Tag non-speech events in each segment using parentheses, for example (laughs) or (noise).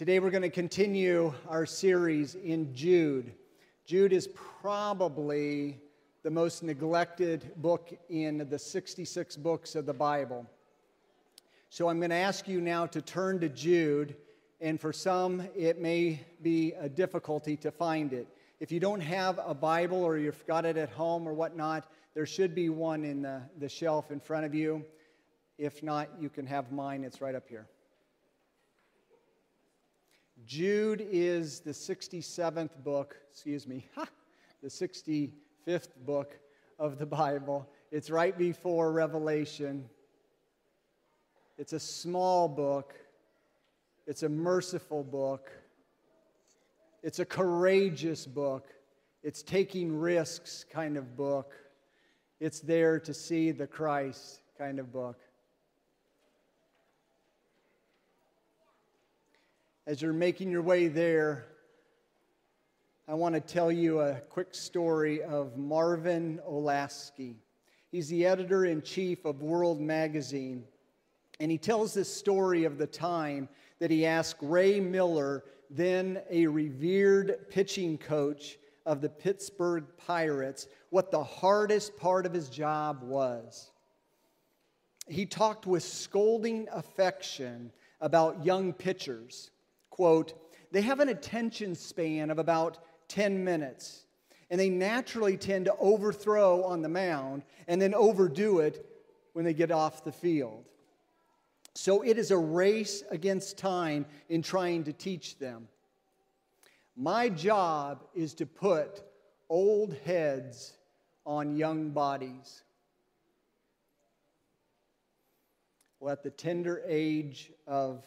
Today we're going to continue our series in Jude. Jude is probably the most neglected book in the 66 books of the Bible. So I'm going to ask you now to turn to Jude, and for some it may be a difficulty to find it. If you don't have a Bible or you've got it at home or whatnot, there should be one in the, the shelf in front of you. If not, you can have mine, it's right up here. Jude is the 67th book, excuse me, (laughs) the 65th book of the Bible. It's right before Revelation. It's a small book, it's a merciful book, it's a courageous book, it's taking risks kind of book. It's there to see the Christ kind of book. As you're making your way there, I want to tell you a quick story of Marvin Olasky. He's the editor in chief of World Magazine. And he tells this story of the time that he asked Ray Miller, then a revered pitching coach of the Pittsburgh Pirates, what the hardest part of his job was. He talked with scolding affection about young pitchers quote, they have an attention span of about 10 minutes, and they naturally tend to overthrow on the mound and then overdo it when they get off the field. So it is a race against time in trying to teach them. My job is to put old heads on young bodies. Well, at the tender age of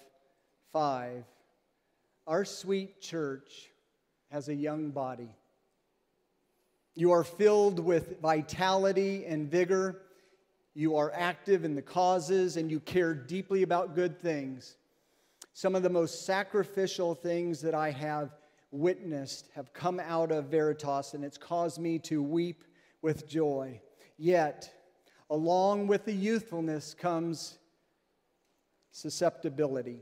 five, our sweet church has a young body. You are filled with vitality and vigor. You are active in the causes and you care deeply about good things. Some of the most sacrificial things that I have witnessed have come out of Veritas, and it's caused me to weep with joy. Yet, along with the youthfulness comes susceptibility.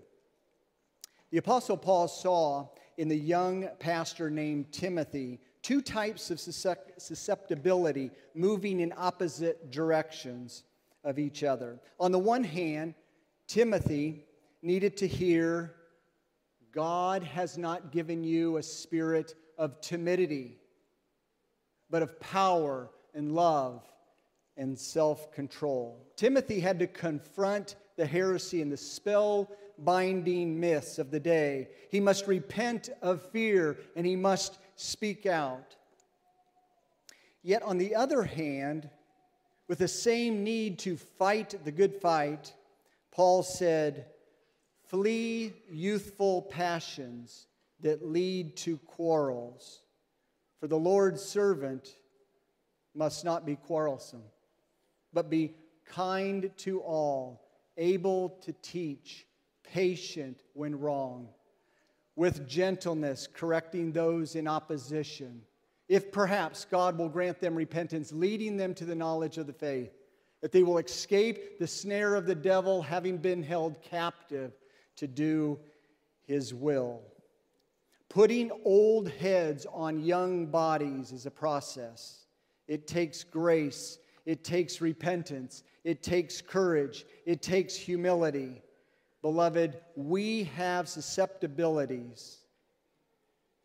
The Apostle Paul saw in the young pastor named Timothy two types of susceptibility moving in opposite directions of each other. On the one hand, Timothy needed to hear God has not given you a spirit of timidity, but of power and love and self control. Timothy had to confront the heresy and the spell binding myths of the day. He must repent of fear and he must speak out. Yet, on the other hand, with the same need to fight the good fight, Paul said, Flee youthful passions that lead to quarrels. For the Lord's servant must not be quarrelsome, but be kind to all, able to teach patient when wrong, with gentleness correcting those in opposition, if perhaps God will grant them repentance, leading them to the knowledge of the faith, that they will escape the snare of the devil, having been held captive to do his will. Putting old heads on young bodies is a process. It takes grace, it takes repentance, it takes courage, it takes humility. Beloved, we have susceptibilities.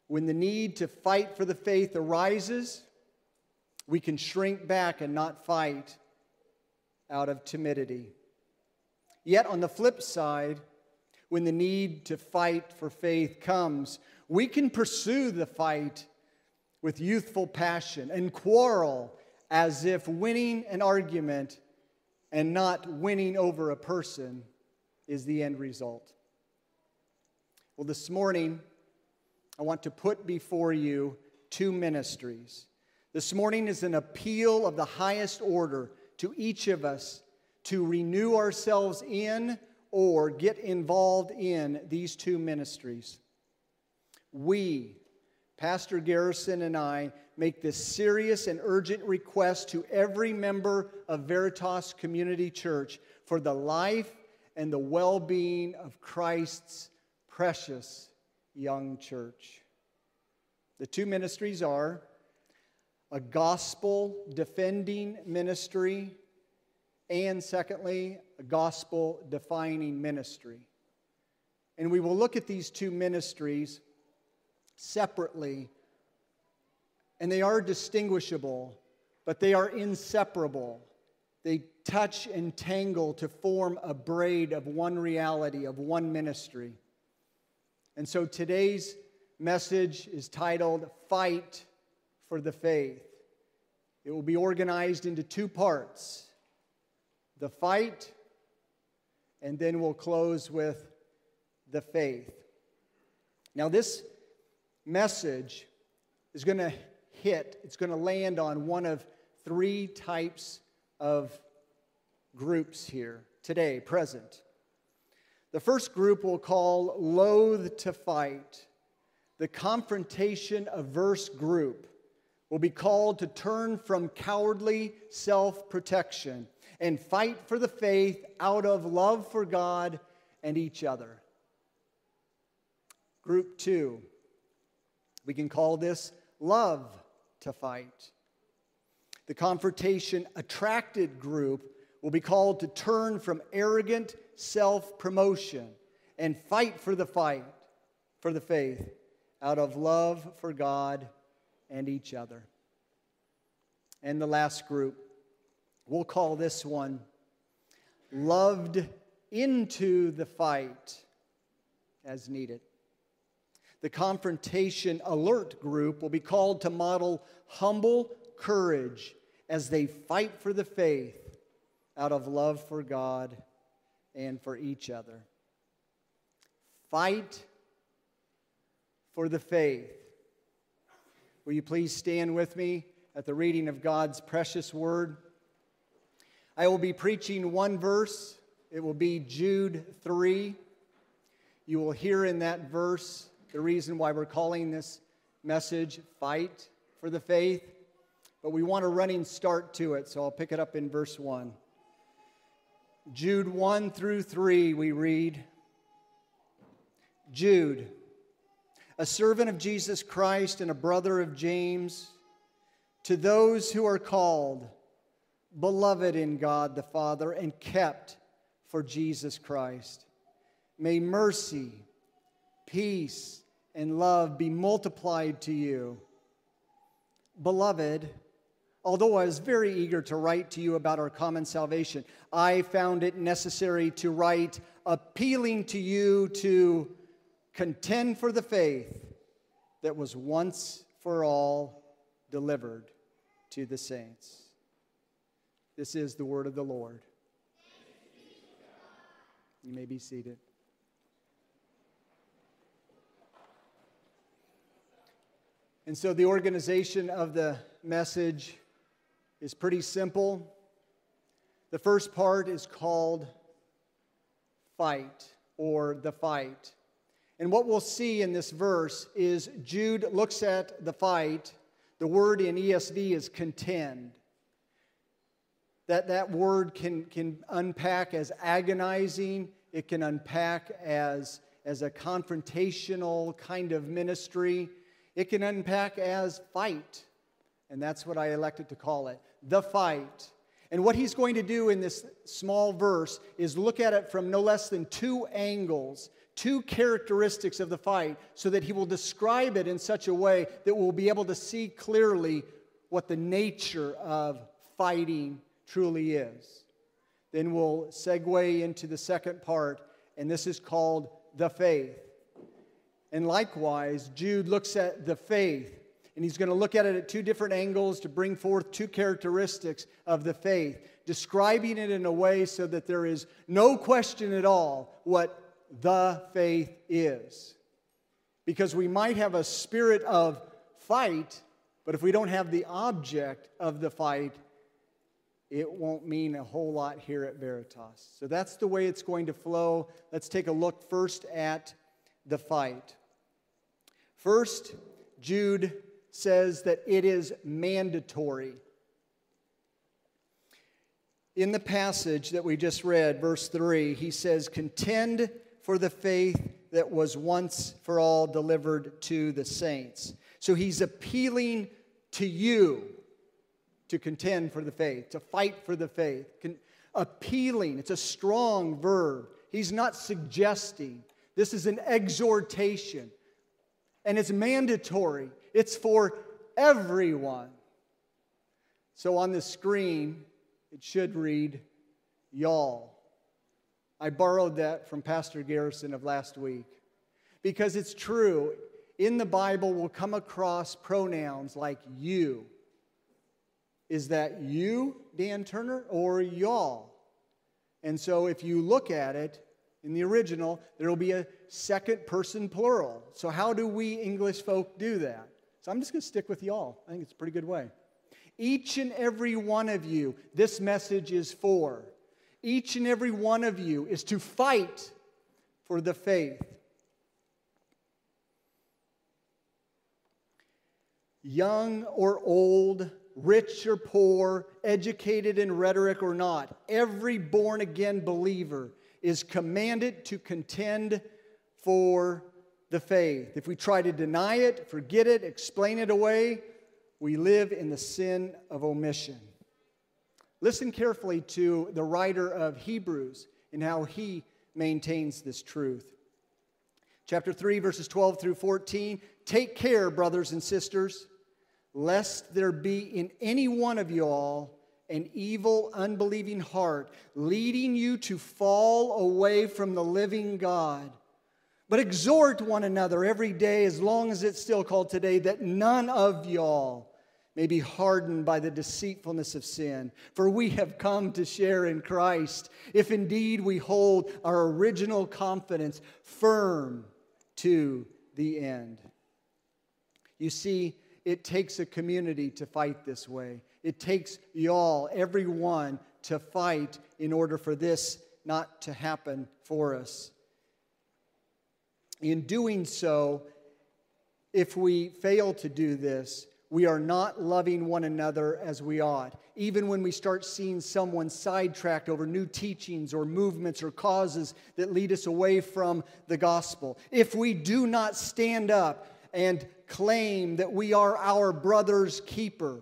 When the need to fight for the faith arises, we can shrink back and not fight out of timidity. Yet, on the flip side, when the need to fight for faith comes, we can pursue the fight with youthful passion and quarrel as if winning an argument and not winning over a person is the end result. Well, this morning, I want to put before you two ministries. This morning is an appeal of the highest order to each of us to renew ourselves in or get involved in these two ministries. We, Pastor Garrison and I, make this serious and urgent request to every member of Veritas Community Church for the life and the well being of Christ's precious young church. The two ministries are a gospel defending ministry, and secondly, a gospel defining ministry. And we will look at these two ministries separately, and they are distinguishable, but they are inseparable. They touch and tangle to form a braid of one reality, of one ministry. And so today's message is titled Fight for the Faith. It will be organized into two parts the fight, and then we'll close with the faith. Now, this message is going to hit, it's going to land on one of three types of groups here today, present. The first group we'll call Loath to Fight. The confrontation averse group will be called to turn from cowardly self protection and fight for the faith out of love for God and each other. Group two, we can call this love to fight. The confrontation attracted group will be called to turn from arrogant self promotion and fight for the fight, for the faith, out of love for God and each other. And the last group, we'll call this one loved into the fight as needed. The confrontation alert group will be called to model humble courage as they fight for the faith out of love for God and for each other. Fight for the faith. Will you please stand with me at the reading of God's precious word? I will be preaching one verse. It will be Jude 3. You will hear in that verse the reason why we're calling this message Fight for the Faith. But we want a running start to it, so I'll pick it up in verse 1. Jude 1 through 3, we read Jude, a servant of Jesus Christ and a brother of James, to those who are called, beloved in God the Father, and kept for Jesus Christ. May mercy, peace, and love be multiplied to you. Beloved, Although I was very eager to write to you about our common salvation, I found it necessary to write appealing to you to contend for the faith that was once for all delivered to the saints. This is the word of the Lord. You may be seated. And so, the organization of the message is pretty simple. The first part is called fight or the fight. And what we'll see in this verse is Jude looks at the fight. The word in ESV is contend. That, that word can, can unpack as agonizing, it can unpack as, as a confrontational kind of ministry, it can unpack as fight. And that's what I elected to call it the fight. And what he's going to do in this small verse is look at it from no less than two angles, two characteristics of the fight, so that he will describe it in such a way that we'll be able to see clearly what the nature of fighting truly is. Then we'll segue into the second part, and this is called the faith. And likewise, Jude looks at the faith and he's going to look at it at two different angles to bring forth two characteristics of the faith, describing it in a way so that there is no question at all what the faith is. Because we might have a spirit of fight, but if we don't have the object of the fight, it won't mean a whole lot here at Veritas. So that's the way it's going to flow. Let's take a look first at the fight. First, Jude says that it is mandatory. In the passage that we just read, verse 3, he says, Contend for the faith that was once for all delivered to the saints. So he's appealing to you to contend for the faith, to fight for the faith. Con- appealing, it's a strong verb. He's not suggesting. This is an exhortation, and it's mandatory, it's for everyone. So on the screen, it should read, Y'all. I borrowed that from Pastor Garrison of last week because it's true. In the Bible, we'll come across pronouns like you. Is that you, Dan Turner, or y'all? And so if you look at it in the original, there will be a second person plural. So, how do we English folk do that? So, I'm just going to stick with y'all. I think it's a pretty good way. Each and every one of you, this message is for each and every one of you is to fight for the faith. Young or old, rich or poor, educated in rhetoric or not, every born again believer is commanded to contend for the faith. If we try to deny it, forget it, explain it away, we live in the sin of omission. Listen carefully to the writer of Hebrews and how he maintains this truth. Chapter 3, verses 12 through 14. Take care, brothers and sisters, lest there be in any one of you all an evil, unbelieving heart, leading you to fall away from the living God. But exhort one another every day, as long as it's still called today, that none of y'all may be hardened by the deceitfulness of sin. For we have come to share in Christ, if indeed we hold our original confidence firm to the end. You see, it takes a community to fight this way. It takes y'all, everyone, to fight in order for this not to happen for us. In doing so, if we fail to do this, we are not loving one another as we ought. Even when we start seeing someone sidetracked over new teachings or movements or causes that lead us away from the gospel. If we do not stand up and claim that we are our brother's keeper,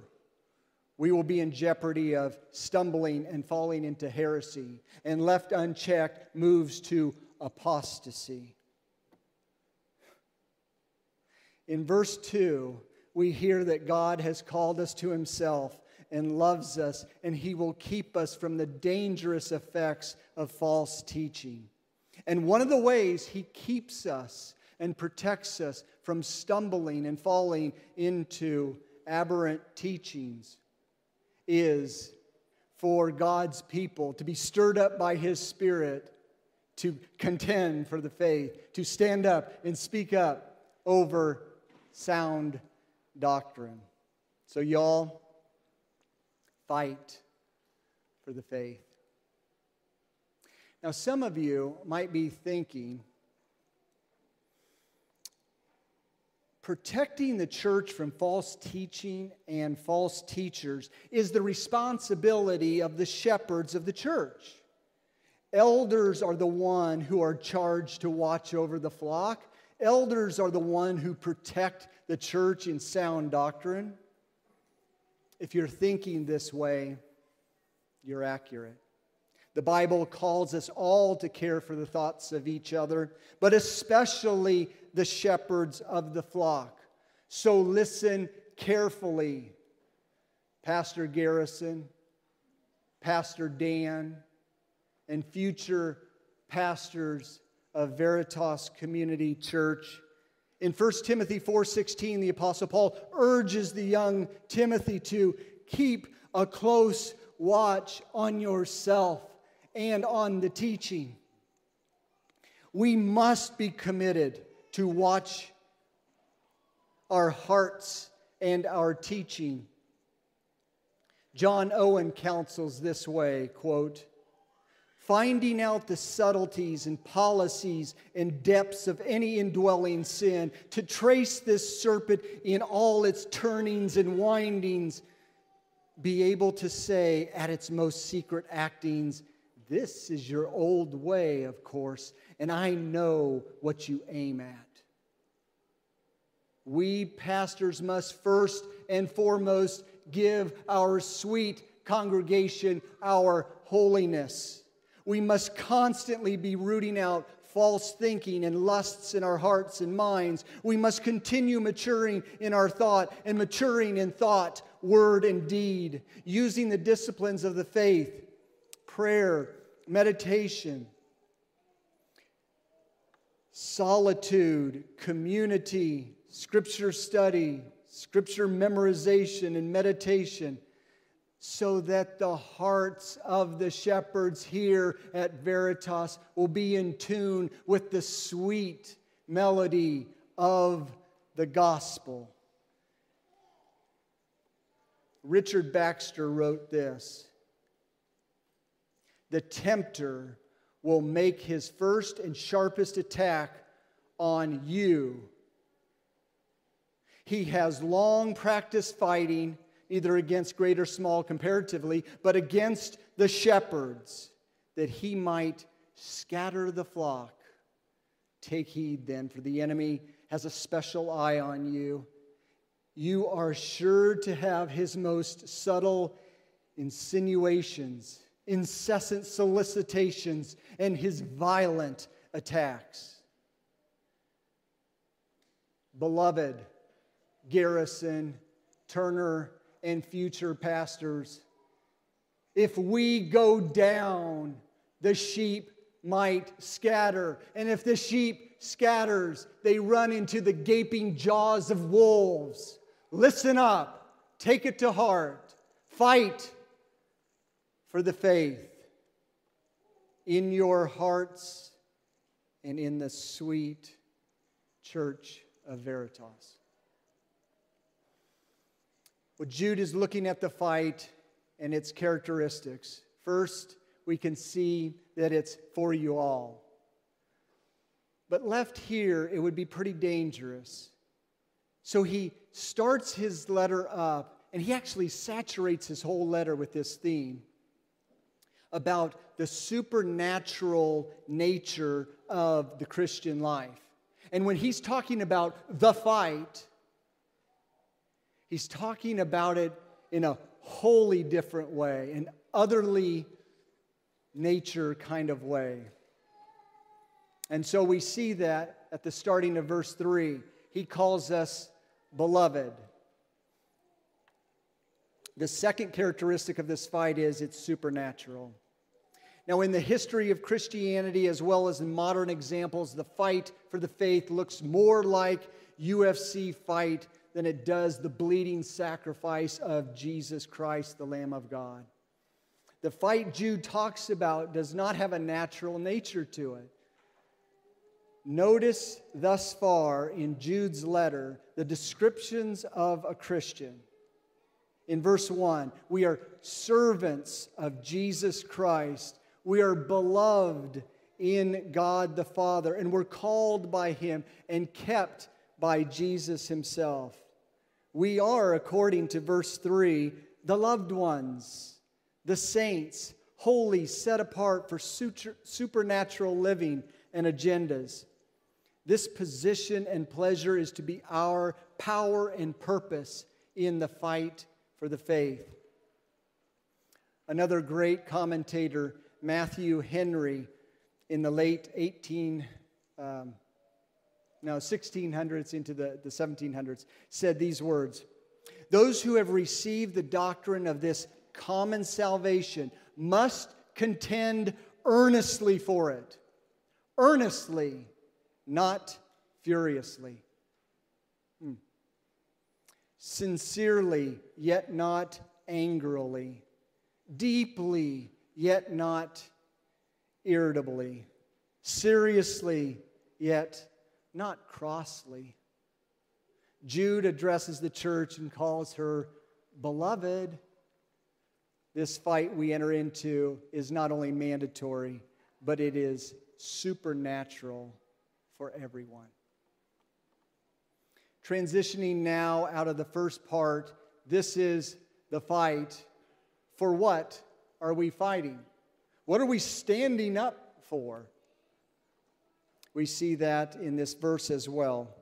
we will be in jeopardy of stumbling and falling into heresy, and left unchecked moves to apostasy. In verse 2, we hear that God has called us to Himself and loves us, and He will keep us from the dangerous effects of false teaching. And one of the ways He keeps us and protects us from stumbling and falling into aberrant teachings is for God's people to be stirred up by His Spirit to contend for the faith, to stand up and speak up over sound doctrine. So, y'all, fight for the faith. Now, some of you might be thinking, protecting the church from false teaching and false teachers is the responsibility of the shepherds of the church. Elders are the one who are charged to watch over the flock. Elders are the one who protect the church in sound doctrine. If you're thinking this way, you're accurate. The Bible calls us all to care for the thoughts of each other, but especially the shepherds of the flock. So listen carefully, Pastor Garrison, Pastor Dan, and future pastors of Veritas Community Church. In 1 Timothy 4:16, the apostle Paul urges the young Timothy to keep a close watch on yourself and on the teaching. We must be committed to watch our hearts and our teaching. John Owen counsels this way, quote, finding out the subtleties and policies and depths of any indwelling sin, to trace this serpent in all its turnings and windings, be able to say at its most secret actings, This is your old way, of course, and I know what you aim at. We pastors must first and foremost give our sweet congregation our holiness. We must constantly be rooting out false thinking and lusts in our hearts and minds. We must continue maturing in our thought and maturing in thought, word, and deed, using the disciplines of the faith prayer, meditation, solitude, community, scripture study, scripture memorization, and meditation so that the hearts of the shepherds here at Veritas will be in tune with the sweet melody of the gospel. Richard Baxter wrote this The tempter will make his first and sharpest attack on you. He has long practiced fighting either against great or small comparatively, but against the shepherds, that he might scatter the flock. Take heed then, for the enemy has a special eye on you. You are sure to have his most subtle insinuations, incessant solicitations, and his violent attacks. Beloved, Garrison, Turner, and future pastors. If we go down, the sheep might scatter. And if the sheep scatters, they run into the gaping jaws of wolves. Listen up, take it to heart, fight for the faith in your hearts and in the sweet church of Veritas. Well, Jude is looking at the fight and its characteristics. First, we can see that it's for you all. But left here, it would be pretty dangerous. So he starts his letter up, and he actually saturates his whole letter with this theme about the supernatural nature of the Christian life. And when he's talking about the fight, He's talking about it in a wholly different way, an otherly nature kind of way. And so we see that at the starting of verse 3. He calls us beloved. The second characteristic of this fight is it's supernatural. Now, in the history of Christianity, as well as in modern examples, the fight for the faith looks more like UFC fight than it does the bleeding sacrifice of Jesus Christ, the Lamb of God. The fight Jude talks about does not have a natural nature to it. Notice thus far in Jude's letter the descriptions of a Christian. In verse 1, we are servants of Jesus Christ. We are beloved in God the Father, and we're called by Him and kept by Jesus Himself. We are, according to verse 3, the loved ones, the saints, holy, set apart for supernatural living and agendas. This position and pleasure is to be our power and purpose in the fight for the faith. Another great commentator, Matthew Henry, in the late 18, um, now 1600s into the, the 1700s, said these words Those who have received the doctrine of this common salvation must contend earnestly for it. Earnestly, not furiously. Hmm. Sincerely, yet not angrily. Deeply, yet not irritably. Seriously, yet not crossly. Jude addresses the church and calls her beloved. This fight we enter into is not only mandatory, but it is supernatural for everyone. Transitioning now out of the first part, this is the fight. For what are we fighting? What are we standing up for? We see that in this verse as well.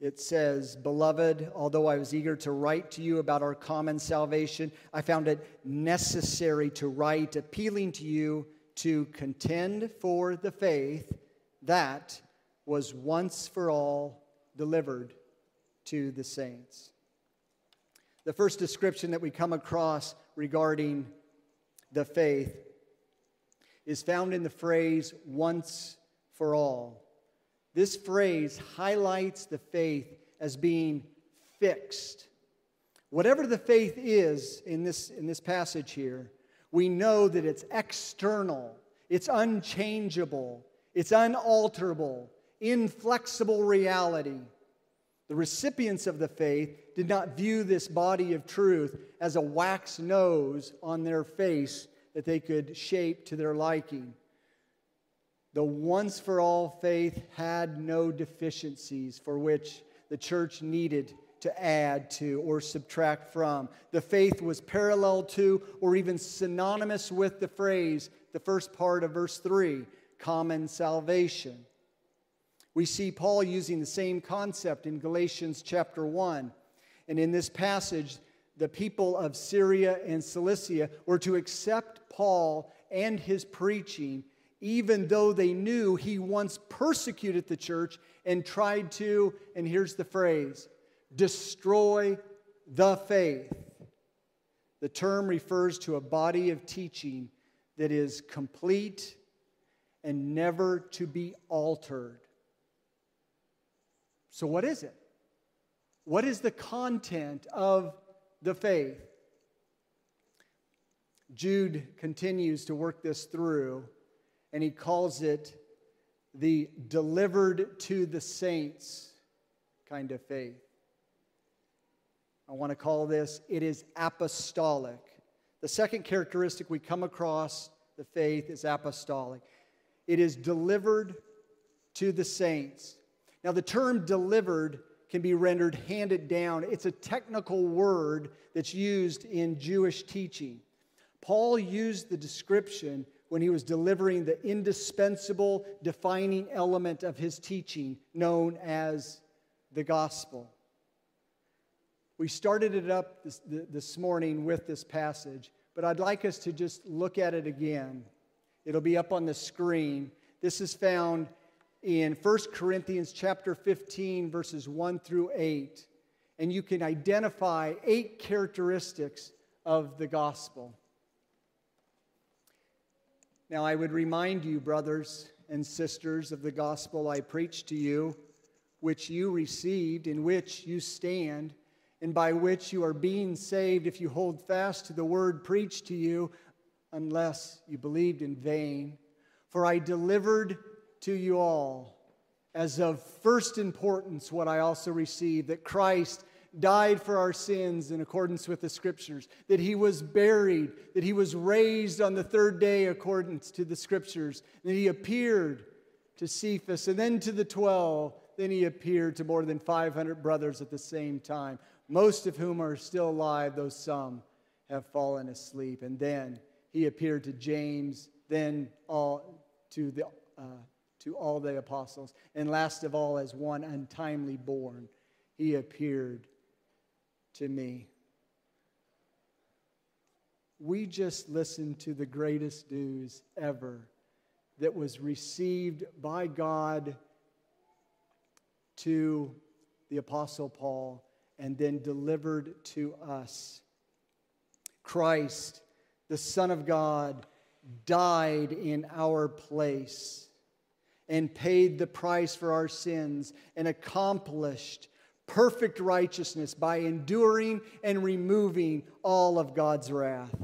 It says, Beloved, although I was eager to write to you about our common salvation, I found it necessary to write, appealing to you to contend for the faith that was once for all delivered to the saints. The first description that we come across regarding the faith is found in the phrase once for all. This phrase highlights the faith as being fixed. Whatever the faith is in this, in this passage here, we know that it's external, it's unchangeable, it's unalterable, inflexible reality. The recipients of the faith did not view this body of truth as a wax nose on their face that they could shape to their liking. The once for all faith had no deficiencies for which the church needed to add to or subtract from. The faith was parallel to or even synonymous with the phrase, the first part of verse 3 common salvation. We see Paul using the same concept in Galatians chapter 1. And in this passage, the people of Syria and Cilicia were to accept Paul and his preaching, even though they knew he once persecuted the church and tried to, and here's the phrase, destroy the faith. The term refers to a body of teaching that is complete and never to be altered. So, what is it? What is the content of the faith? Jude continues to work this through, and he calls it the delivered to the saints kind of faith. I want to call this it is apostolic. The second characteristic we come across the faith is apostolic. It is delivered to the saints. Now, the term delivered can be rendered handed down. It's a technical word that's used in Jewish teaching. Paul used the description when he was delivering the indispensable defining element of his teaching known as the gospel. We started it up this, this morning with this passage, but I'd like us to just look at it again. It'll be up on the screen. This is found in 1 Corinthians chapter 15 verses 1 through 8 and you can identify eight characteristics of the gospel. Now I would remind you brothers and sisters of the gospel I preached to you which you received in which you stand and by which you are being saved if you hold fast to the word preached to you unless you believed in vain for I delivered to you all as of first importance what I also received that Christ died for our sins in accordance with the scriptures, that he was buried, that he was raised on the third day accordance to the scriptures, that he appeared to Cephas and then to the 12, then he appeared to more than 500 brothers at the same time, most of whom are still alive, though some have fallen asleep. And then he appeared to James, then all to the uh, to all the apostles. And last of all, as one untimely born, he appeared to me. We just listened to the greatest news ever that was received by God to the Apostle Paul and then delivered to us. Christ, the Son of God, died in our place and paid the price for our sins and accomplished perfect righteousness by enduring and removing all of God's wrath.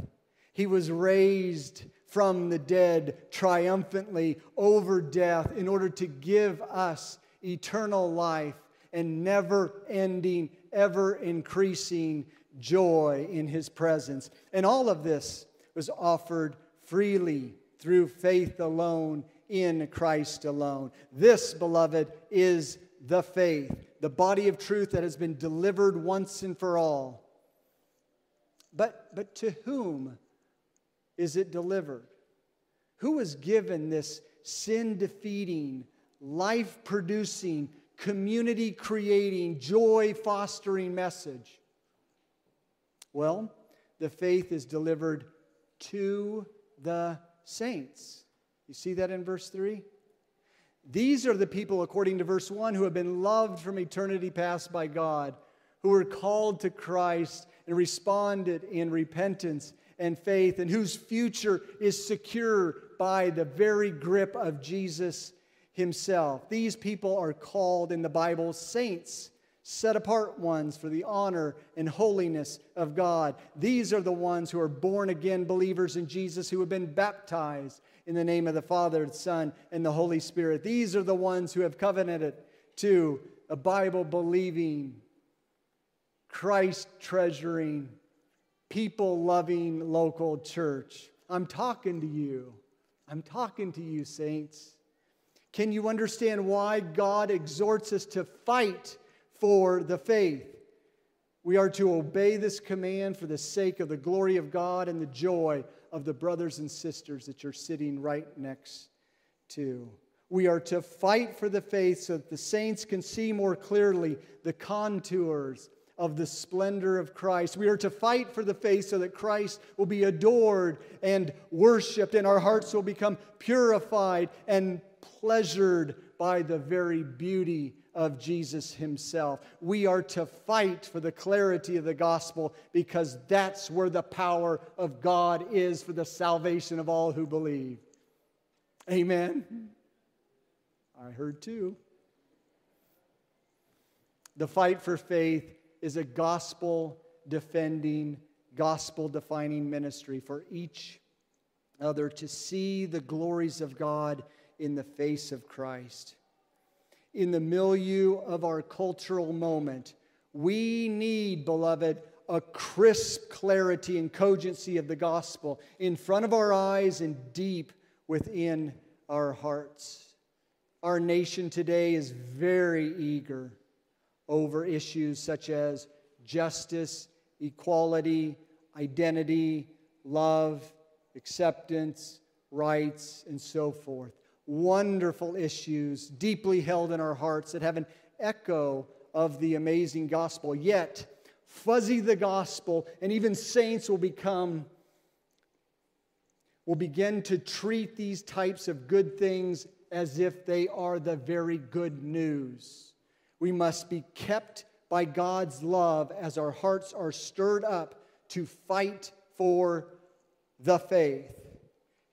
He was raised from the dead triumphantly over death in order to give us eternal life and never ending, ever increasing joy in His presence. And all of this was offered freely through faith alone in Christ alone. This, beloved, is the faith, the body of truth that has been delivered once and for all. But, but to whom is it delivered? Who was given this sin defeating, life producing, community creating, joy fostering message? Well, the faith is delivered to the saints. You see that in verse 3? These are the people, according to verse 1, who have been loved from eternity past by God, who were called to Christ and responded in repentance and faith, and whose future is secure by the very grip of Jesus himself. These people are called in the Bible saints, set apart ones for the honor and holiness of God. These are the ones who are born again believers in Jesus who have been baptized in the name of the Father, the Son, and the Holy Spirit. These are the ones who have covenanted to a Bible believing, Christ treasuring, people loving local church. I'm talking to you. I'm talking to you, saints. Can you understand why God exhorts us to fight for the faith? We are to obey this command for the sake of the glory of God and the joy of the brothers and sisters that you're sitting right next to. We are to fight for the faith so that the saints can see more clearly the contours of the splendor of Christ. We are to fight for the faith so that Christ will be adored and worshiped, and our hearts will become purified and pleasured by the very beauty of Jesus himself. We are to fight for the clarity of the gospel because that's where the power of God is for the salvation of all who believe. Amen. I heard too. The fight for faith is a gospel defending, gospel defining ministry for each other to see the glories of God in the face of Christ. In the milieu of our cultural moment, we need, beloved, a crisp clarity and cogency of the gospel in front of our eyes and deep within our hearts. Our nation today is very eager over issues such as justice, equality, identity, love, acceptance, rights, and so forth. Wonderful issues deeply held in our hearts that have an echo of the amazing gospel. Yet, fuzzy the gospel, and even saints will become, will begin to treat these types of good things as if they are the very good news. We must be kept by God's love as our hearts are stirred up to fight for the faith.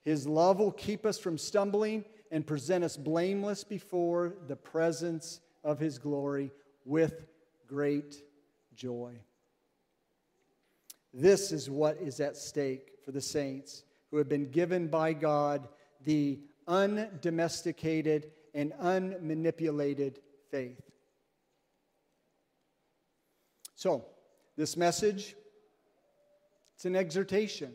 His love will keep us from stumbling and present us blameless before the presence of His glory with great joy. This is what is at stake for the saints who have been given by God the undomesticated and unmanipulated faith. So, this message, it's an exhortation.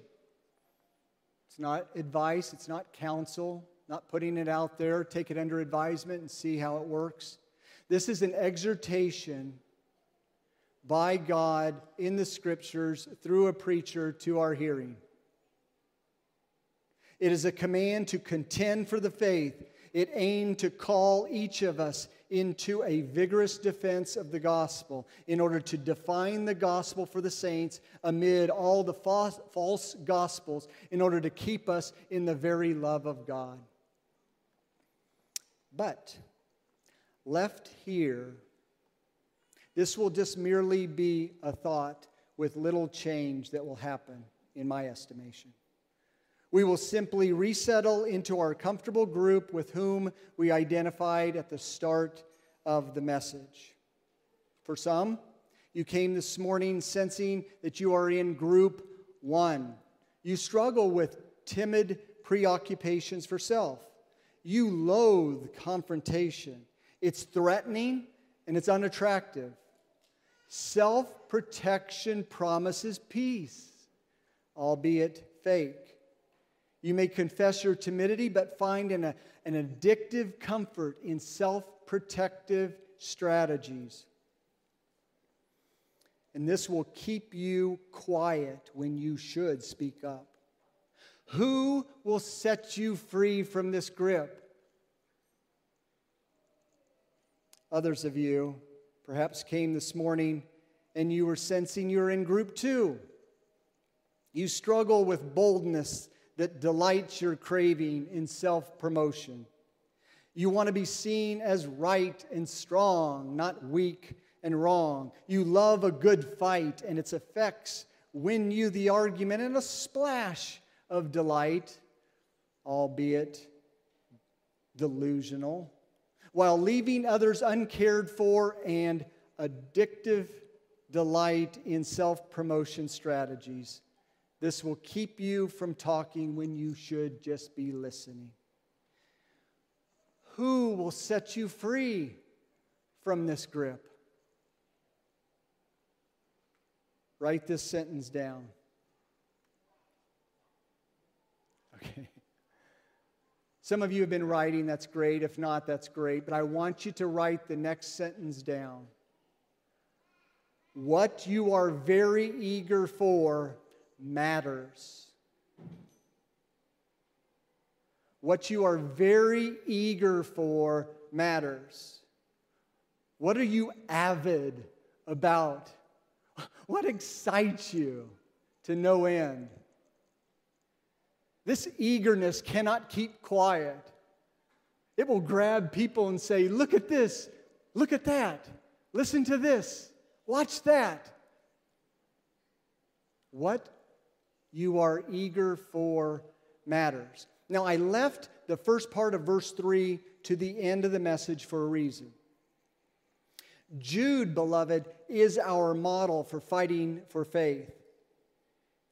It's not advice, it's not counsel, not putting it out there, take it under advisement and see how it works. This is an exhortation by God in the scriptures through a preacher to our hearing. It is a command to contend for the faith. It aimed to call each of us into a vigorous defense of the gospel in order to define the gospel for the saints amid all the false, false gospels in order to keep us in the very love of God. But left here, this will just merely be a thought with little change that will happen, in my estimation. We will simply resettle into our comfortable group with whom we identified at the start of the message. For some, you came this morning sensing that you are in group one. You struggle with timid preoccupations for self. You loathe confrontation. It's threatening and it's unattractive. Self protection promises peace, albeit fake. You may confess your timidity, but find an, an addictive comfort in self protective strategies. And this will keep you quiet when you should speak up. Who will set you free from this grip? Others of you perhaps came this morning and you were sensing you're in group two. You struggle with boldness that delights your craving in self promotion. You want to be seen as right and strong, not weak and wrong. You love a good fight, and its effects win you the argument in a splash of delight, albeit delusional, while leaving others uncared for and addictive delight in self promotion strategies. This will keep you from talking when you should just be listening. Who will set you free from this grip? Write this sentence down. Okay. (laughs) Some of you have been writing, that's great. If not, that's great. But I want you to write the next sentence down. What you are very eager for matters. What you are very eager for matters. What are you avid about? (laughs) What excites you to no end? This eagerness cannot keep quiet. It will grab people and say, Look at this, look at that, listen to this, watch that. What you are eager for matters. Now, I left the first part of verse 3 to the end of the message for a reason. Jude, beloved, is our model for fighting for faith.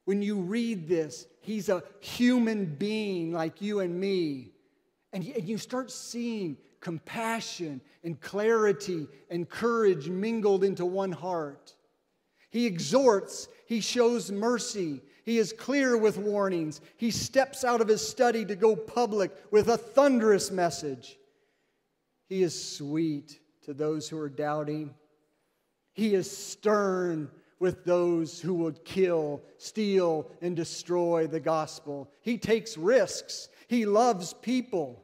When you read this, he's a human being like you and me. And you start seeing compassion and clarity and courage mingled into one heart. He exhorts, he shows mercy, he is clear with warnings. He steps out of his study to go public with a thunderous message. He is sweet to those who are doubting. He is stern with those who would kill, steal, and destroy the gospel. He takes risks. He loves people.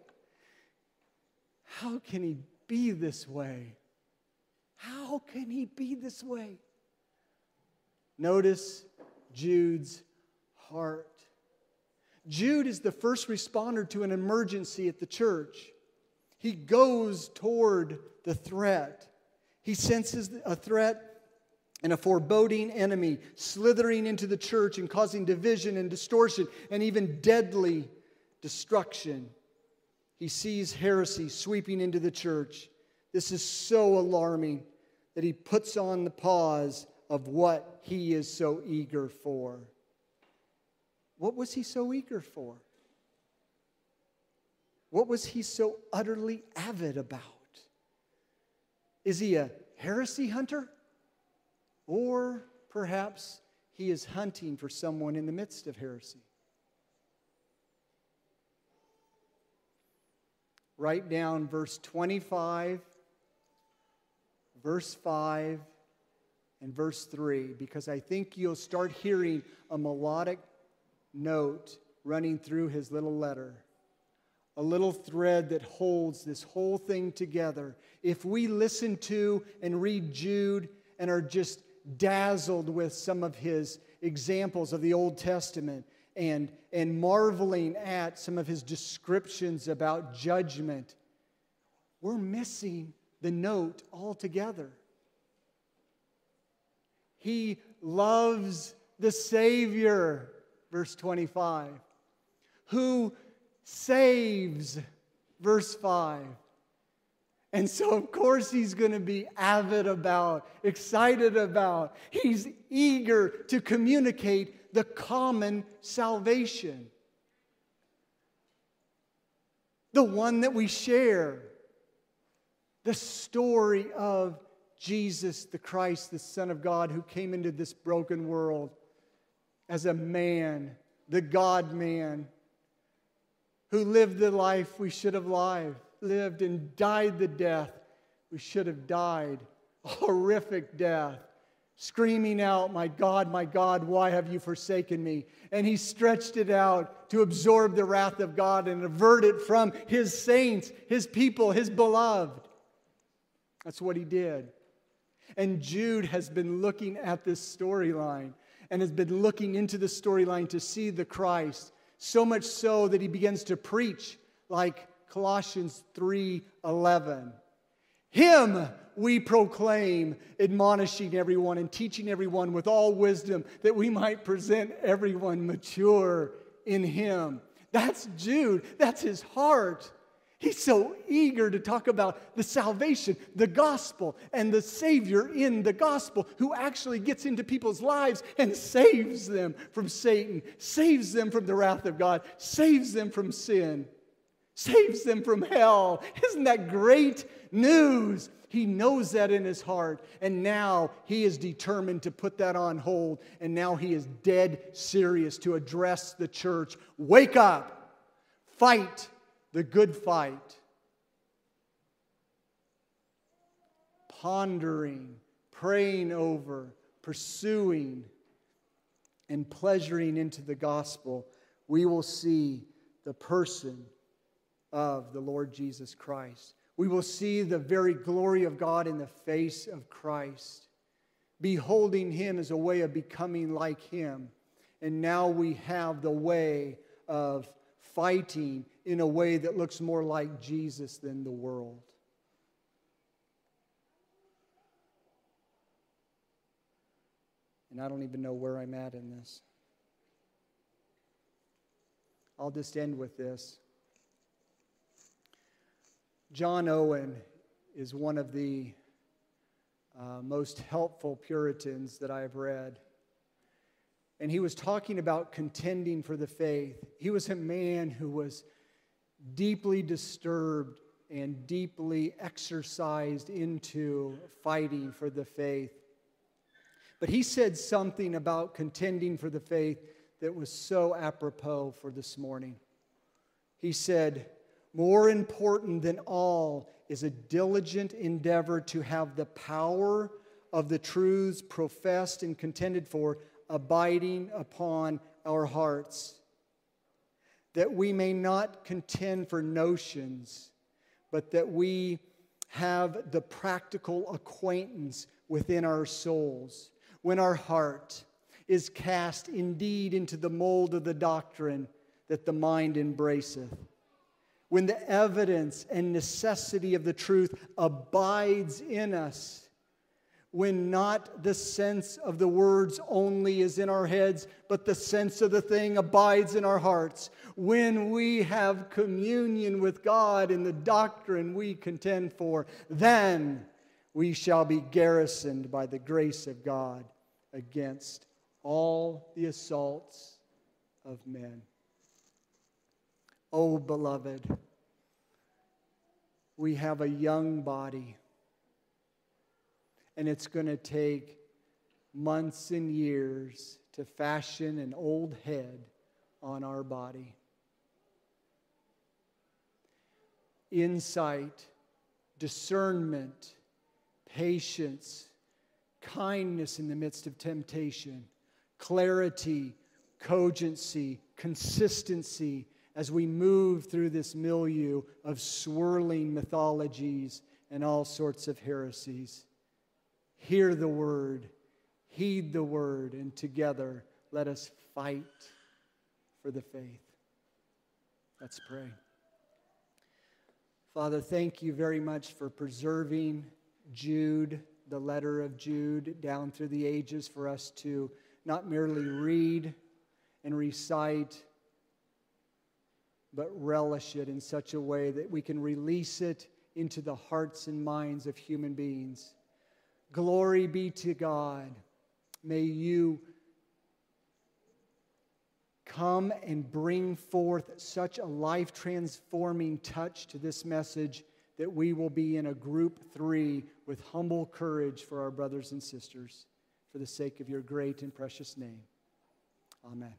How can he be this way? How can he be this way? Notice Jude's heart. Jude is the first responder to an emergency at the church. He goes toward the threat. He senses a threat and a foreboding enemy slithering into the church and causing division and distortion and even deadly destruction. He sees heresy sweeping into the church. This is so alarming that he puts on the pause of what he is so eager for. What was he so eager for? What was he so utterly avid about? Is he a heresy hunter? Or perhaps he is hunting for someone in the midst of heresy? Write down verse 25, verse 5, and verse 3, because I think you'll start hearing a melodic note running through his little letter, a little thread that holds this whole thing together. If we listen to and read Jude and are just dazzled with some of his examples of the Old Testament and, and marveling at some of his descriptions about judgment, we're missing the note altogether. He loves the Savior verse 25. Who saves, verse 5. And so, of course, he's going to be avid about, excited about. He's eager to communicate the common salvation, the one that we share, the story of Jesus the Christ, the Son of God, who came into this broken world as a man, the God man, who lived the life we should have lived and died the death we should have died, a horrific death, screaming out, My God, my God, why have you forsaken me? And he stretched it out to absorb the wrath of God and avert it from his saints, his people, his beloved. That's what he did. And Jude has been looking at this storyline and has been looking into the storyline to see the Christ, so much so that he begins to preach like Colossians 3:11. Him we proclaim, admonishing everyone and teaching everyone with all wisdom, that we might present everyone mature in Him. That's Jude, that's his heart. He's so eager to talk about the salvation, the gospel, and the Savior in the gospel who actually gets into people's lives and saves them from Satan, saves them from the wrath of God, saves them from sin, saves them from hell. Isn't that great news? He knows that in his heart, and now he is determined to put that on hold, and now he is dead serious to address the church. Wake up, fight the good fight. Pondering, praying over, pursuing, and pleasuring into the gospel, we will see the person of the Lord Jesus Christ we will see the very glory of God in the face of Christ. Beholding Him as a way of becoming like Him. And now we have the way of fighting in a way that looks more like Jesus than the world. And I don't even know where I'm at in this. I'll just end with this. John Owen is one of the uh, most helpful Puritans that I've read. And he was talking about contending for the faith. He was a man who was deeply disturbed and deeply exercised into fighting for the faith. But he said something about contending for the faith that was so apropos for this morning. He said, more important than all is a diligent endeavor to have the power of the truths professed and contended for abiding upon our hearts, that we may not contend for notions, but that we have the practical acquaintance within our souls. When our heart is cast indeed into the mold of the doctrine that the mind embraceth when the evidence and necessity of the truth abides in us, when not the sense of the words only is in our heads, but the sense of the thing abides in our hearts, when we have communion with God in the doctrine we contend for, then we shall be garrisoned by the grace of God against all the assaults of men. Oh, beloved, we have a young body, and it's going to take months and years to fashion an old head on our body. Insight, discernment, patience, kindness in the midst of temptation, clarity, cogency, consistency as we move through this milieu of swirling mythologies and all sorts of heresies. Hear the word, heed the word, and together let us fight for the faith. Let's pray. Father, thank you very much for preserving Jude, the letter of Jude, down through the ages for us to not merely read and recite but relish it in such a way that we can release it into the hearts and minds of human beings. Glory be to God. May you come and bring forth such a life transforming touch to this message that we will be in a group three with humble courage for our brothers and sisters for the sake of your great and precious name. Amen.